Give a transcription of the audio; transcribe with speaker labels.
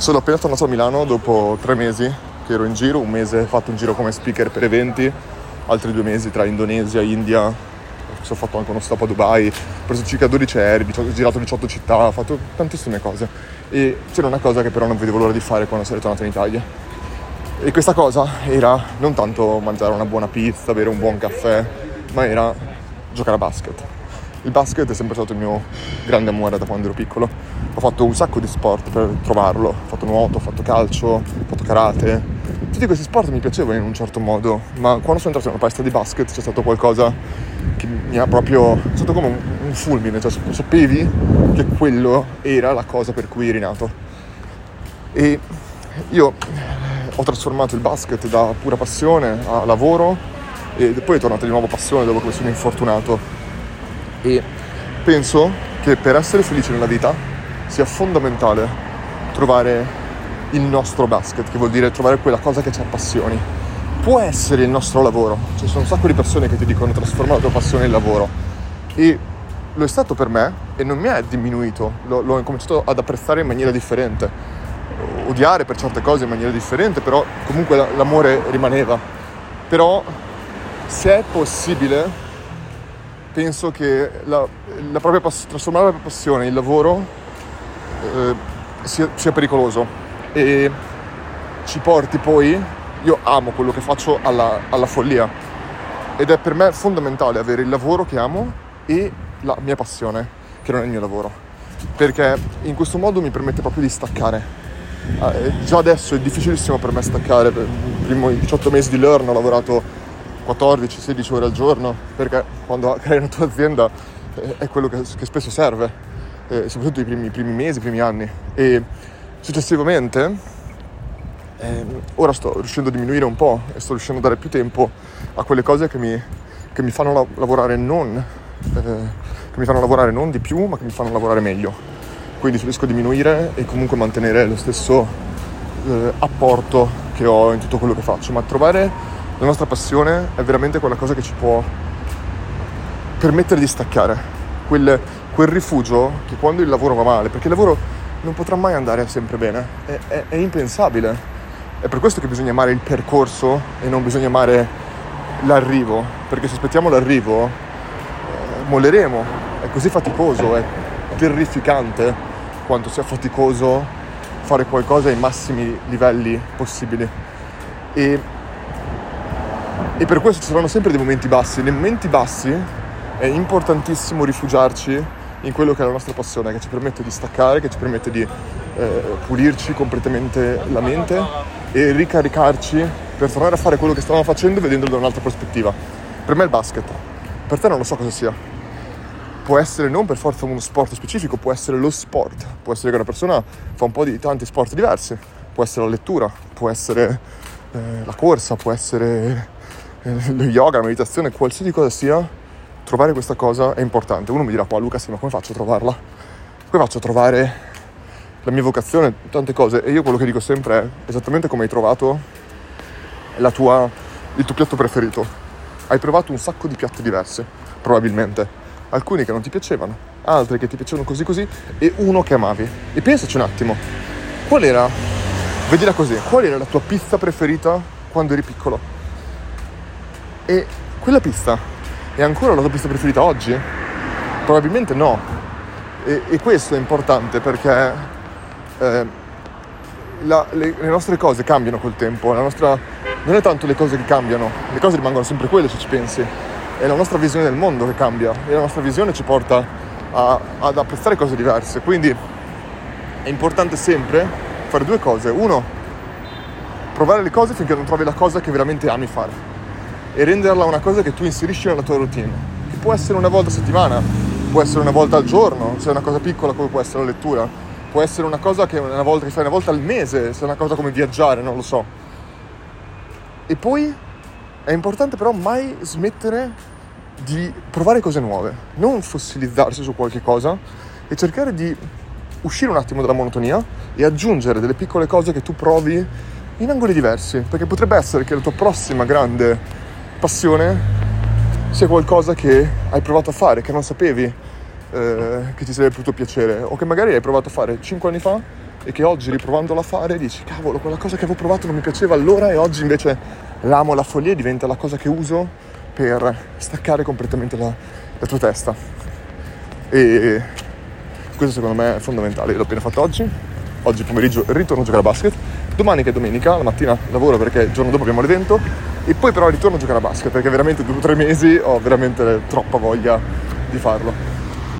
Speaker 1: Sono appena tornato a Milano dopo tre mesi che ero in giro, un mese ho fatto un giro come speaker per eventi, altri due mesi tra Indonesia, India, ho fatto anche uno stop a Dubai, ho preso circa 12 aerei, ho girato 18 città, ho fatto tantissime cose. E c'era una cosa che però non vedevo l'ora di fare quando sono ritornato in Italia. E questa cosa era non tanto mangiare una buona pizza, bere un buon caffè, ma era giocare a basket. Il basket è sempre stato il mio grande amore da quando ero piccolo. Ho fatto un sacco di sport per trovarlo. Ho fatto nuoto, ho fatto calcio, ho fatto karate. Tutti questi sport mi piacevano in un certo modo, ma quando sono entrato in una palestra di basket c'è stato qualcosa che mi ha proprio... è stato come un, un fulmine, cioè sapevi che quello era la cosa per cui eri nato. E io ho trasformato il basket da pura passione a lavoro e poi è tornata di nuovo passione dopo che sono infortunato e penso che per essere felici nella vita sia fondamentale trovare il nostro basket, che vuol dire trovare quella cosa che ci appassioni. Può essere il nostro lavoro, ci sono un sacco di persone che ti dicono trasforma la tua passione in lavoro e lo è stato per me e non mi è diminuito, l'ho, l'ho cominciato ad apprezzare in maniera differente, odiare per certe cose in maniera differente, però comunque l'amore rimaneva. Però se è possibile penso che la, la propria trasformare la propria passione in lavoro eh, sia, sia, pericoloso. E ci porti poi, io amo quello che faccio alla, alla follia. Ed è per me fondamentale avere il lavoro che amo e la mia passione, che non è il mio lavoro, perché in questo modo mi permette proprio di staccare. Eh, già adesso è difficilissimo per me staccare, per i primi 18 mesi di Learn ho lavorato 14-16 ore al giorno, perché quando crei una tua azienda eh, è quello che, che spesso serve, eh, soprattutto i primi, i primi, mesi, i primi anni. E successivamente, eh, ora sto riuscendo a diminuire un po' e sto riuscendo a dare più tempo a quelle cose che mi, che mi fanno lavorare non, eh, che mi fanno lavorare non di più, ma che mi fanno lavorare meglio. Quindi riesco a diminuire e comunque mantenere lo stesso eh, apporto che ho in tutto quello che faccio, ma trovare la nostra passione è veramente quella cosa che ci può permettere di staccare, quel, quel rifugio che quando il lavoro va male, perché il lavoro non potrà mai andare sempre bene, è, è, è impensabile. È per questo che bisogna amare il percorso e non bisogna amare l'arrivo, perché se aspettiamo l'arrivo eh, molleremo, è così faticoso, è terrificante quanto sia faticoso fare qualcosa ai massimi livelli possibili. E e per questo ci saranno sempre dei momenti bassi. Nei momenti bassi è importantissimo rifugiarci in quello che è la nostra passione, che ci permette di staccare, che ci permette di eh, pulirci completamente la mente e ricaricarci per tornare a fare quello che stavamo facendo vedendolo da un'altra prospettiva. Per me il basket, per te non lo so cosa sia. Può essere non per forza uno sport specifico, può essere lo sport, può essere che una persona fa un po' di tanti sport diversi, può essere la lettura, può essere eh, la corsa, può essere eh, lo yoga, la meditazione, qualsiasi cosa sia, trovare questa cosa è importante. Uno mi dirà, qua Luca, sì, ma come faccio a trovarla? Come faccio a trovare la mia vocazione, tante cose? E io quello che dico sempre è esattamente come hai trovato tua, il tuo piatto preferito. Hai provato un sacco di piatti diversi, probabilmente. Alcuni che non ti piacevano, altri che ti piacevano così così e uno che amavi. E pensaci un attimo, qual era, vedila così, qual era la tua pizza preferita quando eri piccolo? E quella pista è ancora la tua pista preferita oggi? Probabilmente no. E, e questo è importante perché eh, la, le, le, nostre cose cambiano col tempo. Nostra, non è tanto le cose che cambiano, le cose rimangono sempre quelle se ci pensi. È la nostra visione del mondo che cambia e la nostra visione ci porta a, ad apprezzare cose diverse. Quindi è importante sempre fare due cose. Uno, provare le cose finché non trovi la cosa che veramente ami fare e renderla una cosa che tu inserisci nella tua routine, che può essere una volta a settimana, può essere una volta al giorno, se è una cosa piccola come può essere la lettura, può essere una cosa che, una volta, che fai una volta al mese, se è una cosa come viaggiare, non lo so. E poi è importante però mai smettere di provare cose nuove, non fossilizzarsi su qualche cosa e cercare di uscire un attimo dalla monotonia e aggiungere delle piccole cose che tu provi in angoli diversi, perché potrebbe essere che la tua prossima grande passione sia qualcosa che hai provato a fare, che non sapevi eh, che ti sarebbe potuto piacere, o che magari hai provato a fare 5 anni fa e che oggi riprovandolo a fare dici cavolo quella cosa che avevo provato non mi piaceva allora e oggi invece l'amo la follia diventa la cosa che uso per staccare completamente la, la tua testa. E questo secondo me è fondamentale l'ho appena fatto oggi. Oggi pomeriggio ritorno a giocare a basket domani che è domenica la mattina lavoro perché il giorno dopo abbiamo l'evento e poi però ritorno a giocare a basket perché veramente due o tre mesi ho veramente troppa voglia di farlo